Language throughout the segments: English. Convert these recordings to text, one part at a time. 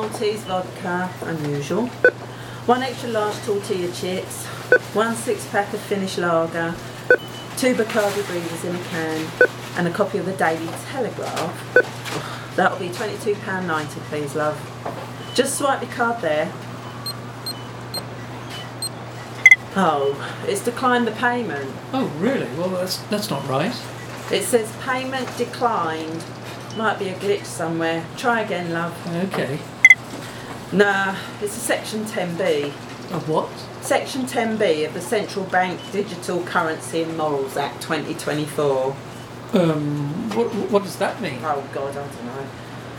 Maltese vodka, unusual. One extra large tortilla chips. One six pack of Finnish lager. Two Bacardi Breezers in a can. And a copy of the Daily Telegraph. That'll be £22.90, please, love. Just swipe your card there. Oh, it's declined the payment. Oh, really? Well, that's that's not right. It says payment declined. Might be a glitch somewhere. Try again, love. Okay. Nah, it's a section 10B. Of what? Section 10B of the Central Bank Digital Currency and Morals Act 2024. Um, what, what does that mean? Oh God, I don't know.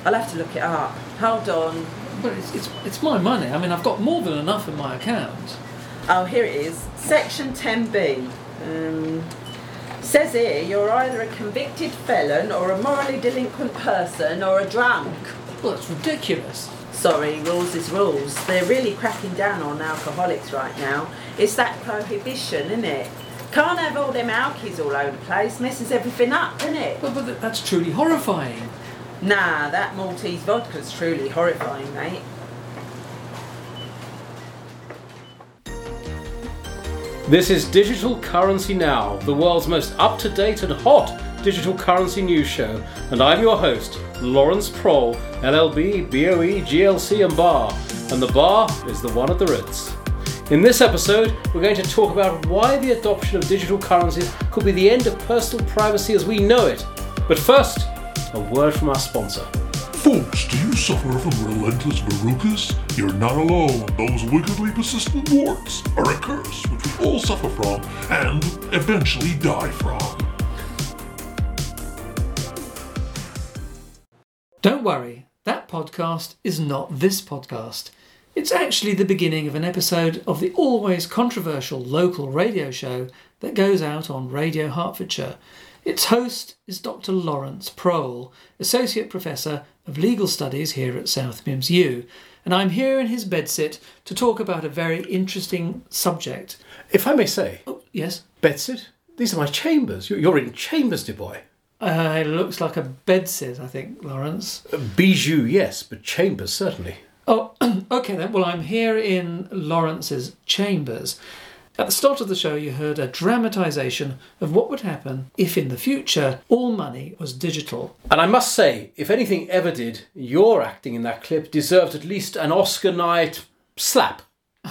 I'll have to look it up. Hold on. But it's, it's, it's my money. I mean, I've got more than enough in my account. Oh, here it is. Section 10B. Um, says here you're either a convicted felon or a morally delinquent person or a drunk. Well, that's ridiculous. Sorry, rules is rules. They're really cracking down on alcoholics right now. It's that prohibition, isn't it? Can't have all them alkies all over the place. Messes everything up, doesn't it? Well, but that's truly horrifying. Nah, that Maltese vodka's truly horrifying, mate. This is Digital Currency Now, the world's most up to date and hot digital currency news show, and I'm your host, Lawrence Prohl, LLB, BOE, GLC, and BAR, and the bar is the one at the Ritz. In this episode, we're going to talk about why the adoption of digital currencies could be the end of personal privacy as we know it. But first, a word from our sponsor. Folks, do you suffer from relentless verrucas? You're not alone. Those wickedly persistent warts are a curse which we all suffer from and eventually die from. Don't worry, that podcast is not this podcast. It's actually the beginning of an episode of the always controversial local radio show that goes out on Radio Hertfordshire. Its host is Dr. Lawrence Prohl, Associate Professor of Legal Studies here at South Mimms U, and I'm here in his bedsit to talk about a very interesting subject. If I may say, Oh, yes? bedsit, these are my chambers. You- You're in chambers, dear boy. Uh, it looks like a bedsit, I think, Lawrence. Bijou, yes, but chambers, certainly. Oh, okay then. Well, I'm here in Lawrence's chambers. At the start of the show, you heard a dramatisation of what would happen if, in the future, all money was digital. And I must say, if anything ever did, your acting in that clip deserved at least an Oscar night slap.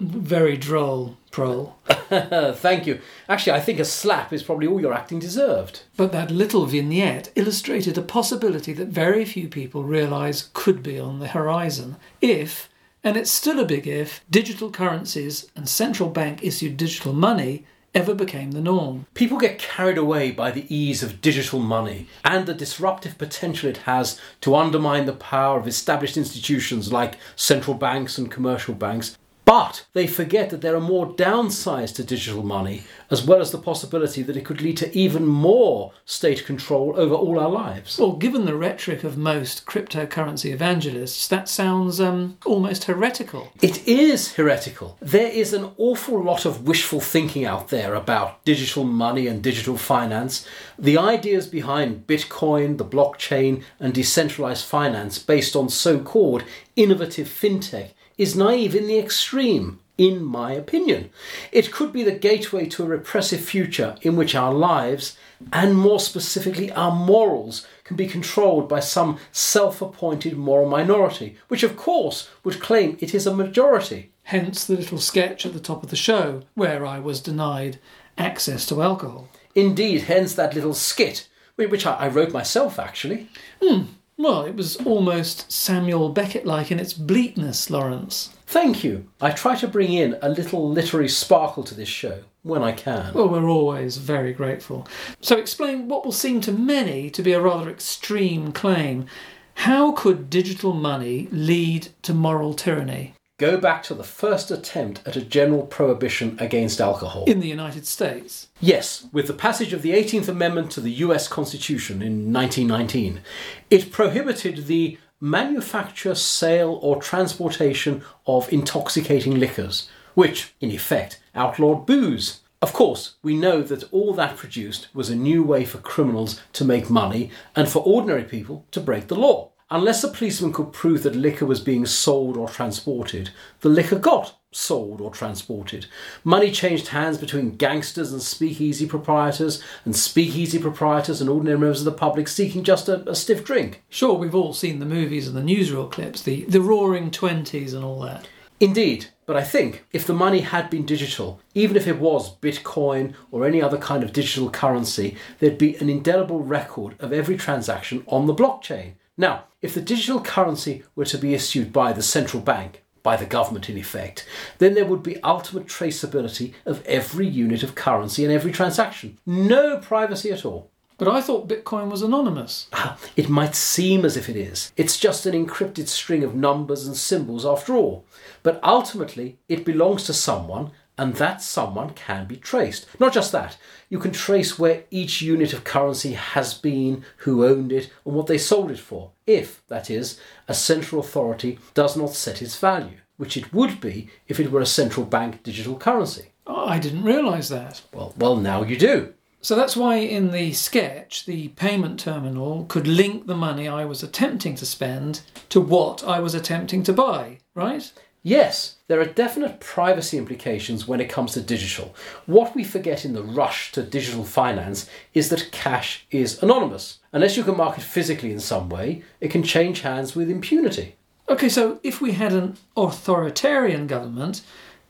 Very droll, Prole. Thank you. Actually, I think a slap is probably all your acting deserved. But that little vignette illustrated a possibility that very few people realise could be on the horizon if, and it's still a big if, digital currencies and central bank issued digital money ever became the norm. People get carried away by the ease of digital money and the disruptive potential it has to undermine the power of established institutions like central banks and commercial banks. But they forget that there are more downsides to digital money, as well as the possibility that it could lead to even more state control over all our lives. Well, given the rhetoric of most cryptocurrency evangelists, that sounds um, almost heretical. It is heretical. There is an awful lot of wishful thinking out there about digital money and digital finance. The ideas behind Bitcoin, the blockchain, and decentralized finance based on so called innovative fintech is naive in the extreme. In my opinion, it could be the gateway to a repressive future in which our lives, and more specifically our morals, can be controlled by some self appointed moral minority, which of course would claim it is a majority. Hence the little sketch at the top of the show where I was denied access to alcohol. Indeed, hence that little skit, which I, I wrote myself actually. Hmm. Well, it was almost Samuel Beckett like in its bleakness, Lawrence. Thank you. I try to bring in a little literary sparkle to this show when I can. Well, we're always very grateful. So, explain what will seem to many to be a rather extreme claim. How could digital money lead to moral tyranny Go back to the first attempt at a general prohibition against alcohol. in the United States? Yes, with the passage of the 18th Amendment to the US Constitution in 1919, it prohibited the manufacture, sale, or transportation of intoxicating liquors, which, in effect, outlawed booze. Of course, we know that all that produced was a new way for criminals to make money and for ordinary people to break the law. Unless a policeman could prove that liquor was being sold or transported, the liquor got sold or transported. Money changed hands between gangsters and speakeasy proprietors, and speakeasy proprietors and ordinary members of the public seeking just a, a stiff drink. Sure, we've all seen the movies and the newsreel clips, the, the roaring 20s and all that. Indeed, but I think if the money had been digital, even if it was Bitcoin or any other kind of digital currency, there'd be an indelible record of every transaction on the blockchain. Now, if the digital currency were to be issued by the central bank, by the government in effect, then there would be ultimate traceability of every unit of currency and every transaction. No privacy at all. But I thought Bitcoin was anonymous. Ah, It might seem as if it is. It's just an encrypted string of numbers and symbols after all. But ultimately, it belongs to someone, and that someone can be traced. Not just that, you can trace where each unit of currency has been, who owned it, and what they sold it for, if, that is, a central authority does not set its value, which it would be if it were a central bank digital currency. Oh, I didn't realise that. Well, well, now you do. So that's why in the sketch, the payment terminal could link the money I was attempting to spend to what I was attempting to buy, right? Yes, there are definite privacy implications when it comes to digital. What we forget in the rush to digital finance is that cash is anonymous. Unless you can mark it physically in some way, it can change hands with impunity. Okay, so if we had an authoritarian government,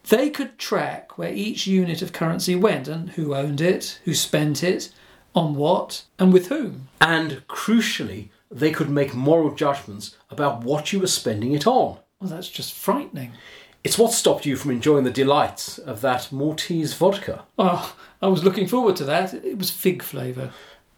they could track where each unit of currency went and who owned it, who spent it, on what, and with whom. And crucially, they could make moral judgments about what you were spending it on. Well, that's just frightening. It's what stopped you from enjoying the delights of that Maltese vodka. Oh, I was looking forward to that. It was fig flavour.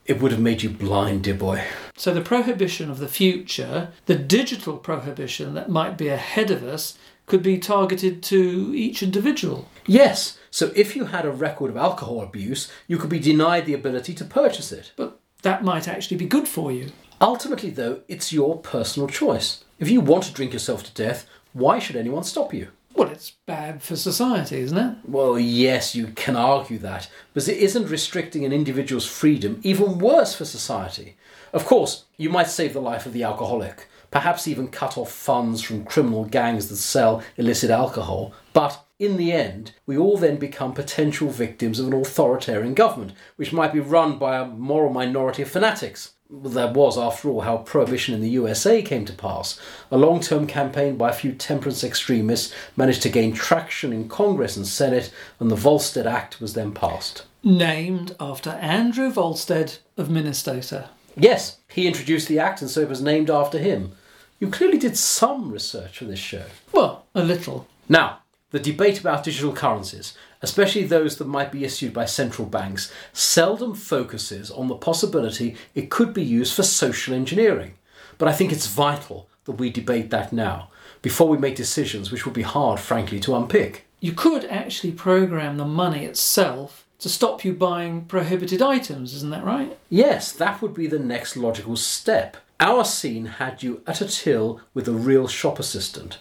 It would have made you blind, dear boy. So the prohibition of the future, the digital prohibition that might be ahead of us, could be targeted to each individual. Yes, so if you had a record of alcohol abuse, you could be denied the ability to purchase it. But that might actually be good for you. Ultimately, though, it's your personal choice. If you want to drink yourself to death, why should anyone stop you? Well, it's bad for society, isn't it? Well, yes, you can argue that, but it isn't restricting an individual's freedom even worse for society. Of course, you might save the life of the alcoholic, perhaps even cut off funds from criminal gangs that sell illicit alcohol, but in the end, we all then become potential victims of an authoritarian government, which might be run by a moral minority of fanatics. Well, that was, after all, how prohibition in the USA came to pass. A long term campaign by a few temperance extremists managed to gain traction in Congress and Senate, and the Volstead Act was then passed. Named after Andrew Volstead of Minnesota. Yes, he introduced the act, and so it was named after him. You clearly did some research for this show. Well, a little. Now, the debate about digital currencies, especially those that might be issued by central banks, seldom focuses on the possibility it could be used for social engineering. But I think it's vital that we debate that now, before we make decisions which would be hard, frankly, to unpick. You could actually program the money itself to stop you buying prohibited items, isn't that right? Yes, that would be the next logical step. Our scene had you at a till with a real shop assistant.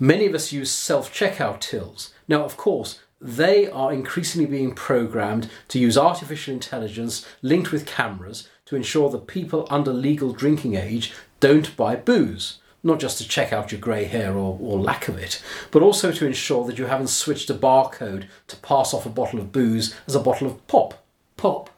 Many of us use self checkout tills. Now, of course, they are increasingly being programmed to use artificial intelligence linked with cameras to ensure that people under legal drinking age don't buy booze. Not just to check out your grey hair or, or lack of it, but also to ensure that you haven't switched a barcode to pass off a bottle of booze as a bottle of pop. Pop.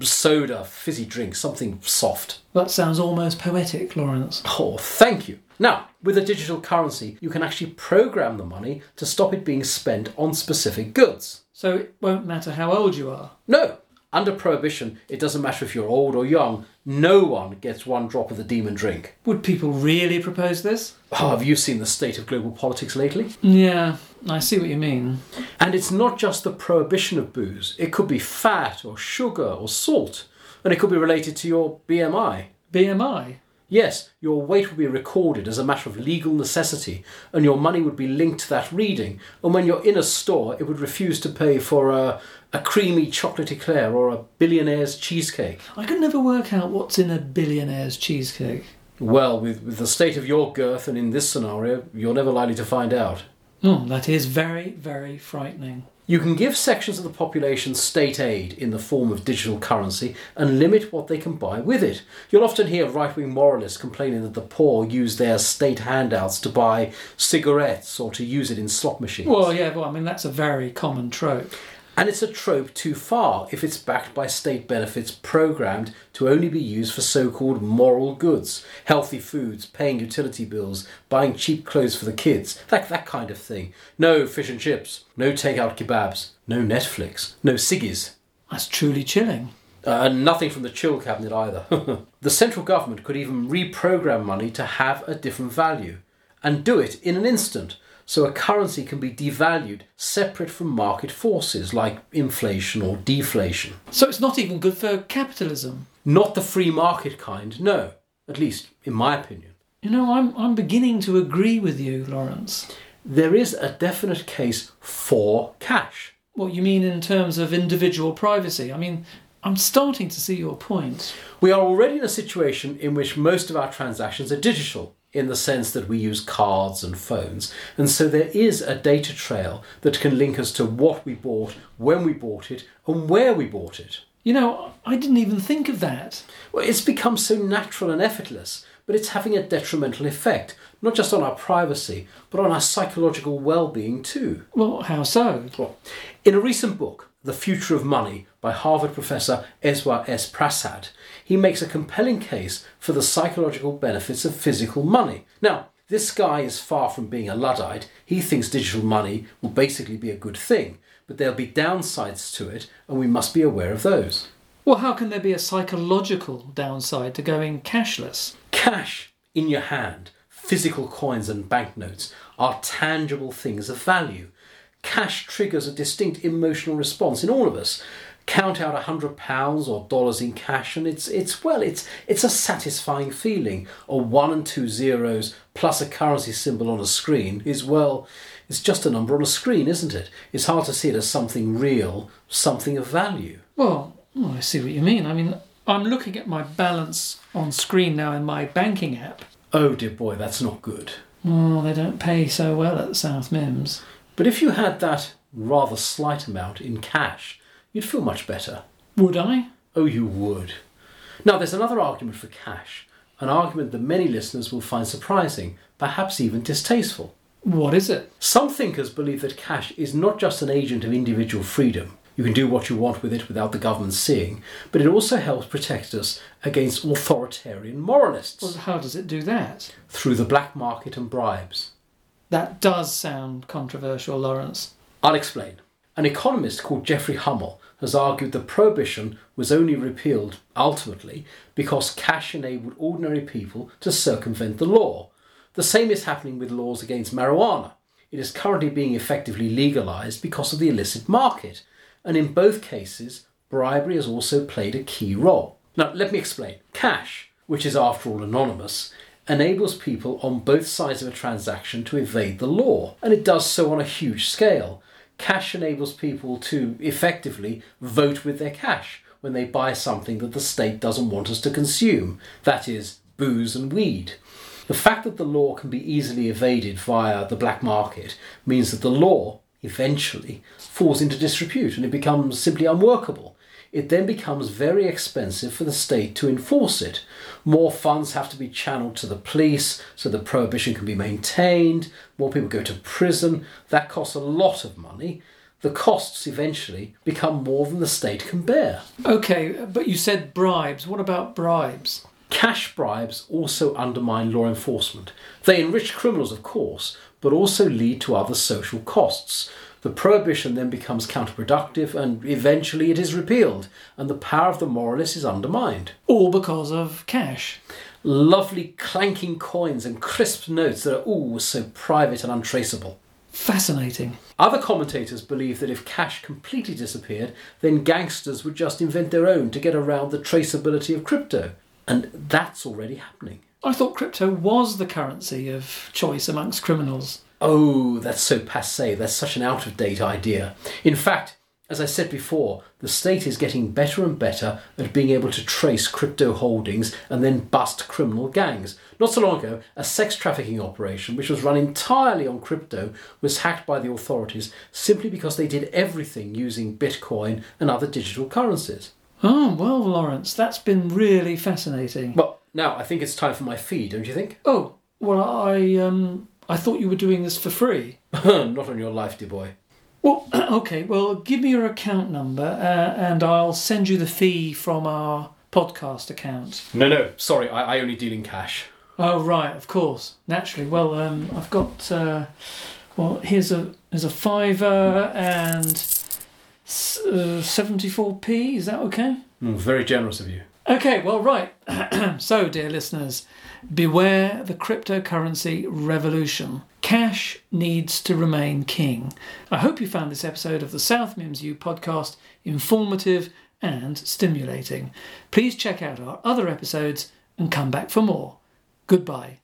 Soda, fizzy drink, something soft. That sounds almost poetic, Lawrence. Oh, thank you. Now, with a digital currency, you can actually program the money to stop it being spent on specific goods. So it won't matter how old you are. No, under prohibition, it doesn't matter if you're old or young, no one gets one drop of the demon drink. Would people really propose this? Oh, have you seen the state of global politics lately? Yeah, I see what you mean. And it's not just the prohibition of booze, it could be fat or sugar or salt, and it could be related to your BMI. BMI? Yes, your weight would be recorded as a matter of legal necessity, and your money would be linked to that reading. And when you're in a store, it would refuse to pay for a, a creamy chocolate eclair or a billionaire's cheesecake. I could never work out what's in a billionaire's cheesecake. Well, with, with the state of your girth and in this scenario, you're never likely to find out. Oh, that is very, very frightening. You can give sections of the population state aid in the form of digital currency and limit what they can buy with it. You'll often hear right wing moralists complaining that the poor use their state handouts to buy cigarettes or to use it in slot machines. Well, yeah, well, I mean, that's a very common trope. And it's a trope too far if it's backed by state benefits programmed to only be used for so called moral goods healthy foods, paying utility bills, buying cheap clothes for the kids, that, that kind of thing. No fish and chips, no takeout kebabs, no Netflix, no ciggies. That's truly chilling. Uh, and nothing from the chill cabinet either. the central government could even reprogram money to have a different value and do it in an instant so a currency can be devalued separate from market forces like inflation or deflation. So it's not even good for capitalism. Not the free market kind, no, at least in my opinion. You know, I'm, I'm beginning to agree with you, Lawrence. There is a definite case for cash. What you mean in terms of individual privacy? I mean, I'm starting to see your point. We are already in a situation in which most of our transactions are digital in the sense that we use cards and phones. And so there is a data trail that can link us to what we bought, when we bought it, and where we bought it. You know, I didn't even think of that. Well, it's become so natural and effortless, but it's having a detrimental effect, not just on our privacy, but on our psychological well being too. Well, how so? Well, in a recent book, The Future of Money by Harvard professor Eswar S. Prasad, he makes a compelling case for the psychological benefits of physical money. Now, this guy is far from being a Luddite. He thinks digital money will basically be a good thing, but there'll be downsides to it, and we must be aware of those. Well, how can there be a psychological downside to going cashless? Cash in your hand, physical coins and banknotes, are tangible things of value. Cash triggers a distinct emotional response in all of us. Count out a hundred pounds or dollars in cash and it's it's well it's it's a satisfying feeling. Or one and two zeros plus a currency symbol on a screen is well it's just a number on a screen isn't it? It's hard to see it as something real something of value. Well oh, i see what you mean. I mean i'm looking at my balance on screen now in my banking app. Oh dear boy that's not good. Oh they don't pay so well at south mimms but if you had that rather slight amount in cash you'd feel much better. Would I? Oh, you would. Now, there's another argument for cash, an argument that many listeners will find surprising, perhaps even distasteful. What is it? Some thinkers believe that cash is not just an agent of individual freedom. You can do what you want with it without the government seeing, but it also helps protect us against authoritarian moralists. Well, how does it do that? Through the black market and bribes. That does sound controversial, Lawrence. I'll explain. An economist called Jeffrey Hummel has argued that prohibition was only repealed ultimately because cash enabled ordinary people to circumvent the law. The same is happening with laws against marijuana. It is currently being effectively legalized because of the illicit market, and in both cases, bribery has also played a key role. Now, let me explain. Cash, which is after all anonymous, enables people on both sides of a transaction to evade the law, and it does so on a huge scale cash enables people to effectively vote with their cash when they buy something that the state doesn't want us to consume, that is, booze and weed. The fact that the law can be easily evaded via the black market means that the law, eventually, falls into disrepute and it becomes simply unworkable it then becomes very expensive for the state to enforce it. More funds have to be channeled to the police so the prohibition can be maintained, more people go to prison. That costs a lot of money. The costs eventually become more than the state can bear. Okay, but you said bribes. What about bribes? Cash bribes also undermine law enforcement. They enrich criminals, of course, but also lead to other social costs. The prohibition then becomes counterproductive and eventually it is repealed, and the power of the moralist is undermined. All because of cash. Lovely clanking coins and crisp notes that are always so private and untraceable. Fascinating. Other commentators believe that if cash completely disappeared, then gangsters would just invent their own to get around the traceability of crypto. And that's already happening. I thought crypto was the currency of choice amongst criminals. Oh, that's so passe. That's such an out of date idea. In fact, As I said before, the state is getting better and better at being able to trace crypto holdings and then bust criminal gangs. Not so long ago, a sex trafficking operation, which was run entirely on crypto, was hacked by the authorities simply because they did everything using Bitcoin and other digital currencies. Oh, well, Lawrence, that's been really fascinating. Well, now I think it's time for my fee, don't you think? Oh, well, I um, I thought you were doing this for free. Not on your life, dear boy. Well, okay. Well, give me your account number, uh, and I'll send you the fee from our podcast account. No, no, sorry, I, I only deal in cash. Oh, right, of course, naturally. Well, um, I've got. Uh, well, here's a here's a fiver and seventy four p. Is that okay? Mm, very generous of you. Okay, well, right. so, dear listeners, beware the cryptocurrency revolution. Cash needs to remain king. I hope you found this episode of the South Mimms U podcast informative and stimulating. Please check out our other episodes and come back for more. Goodbye.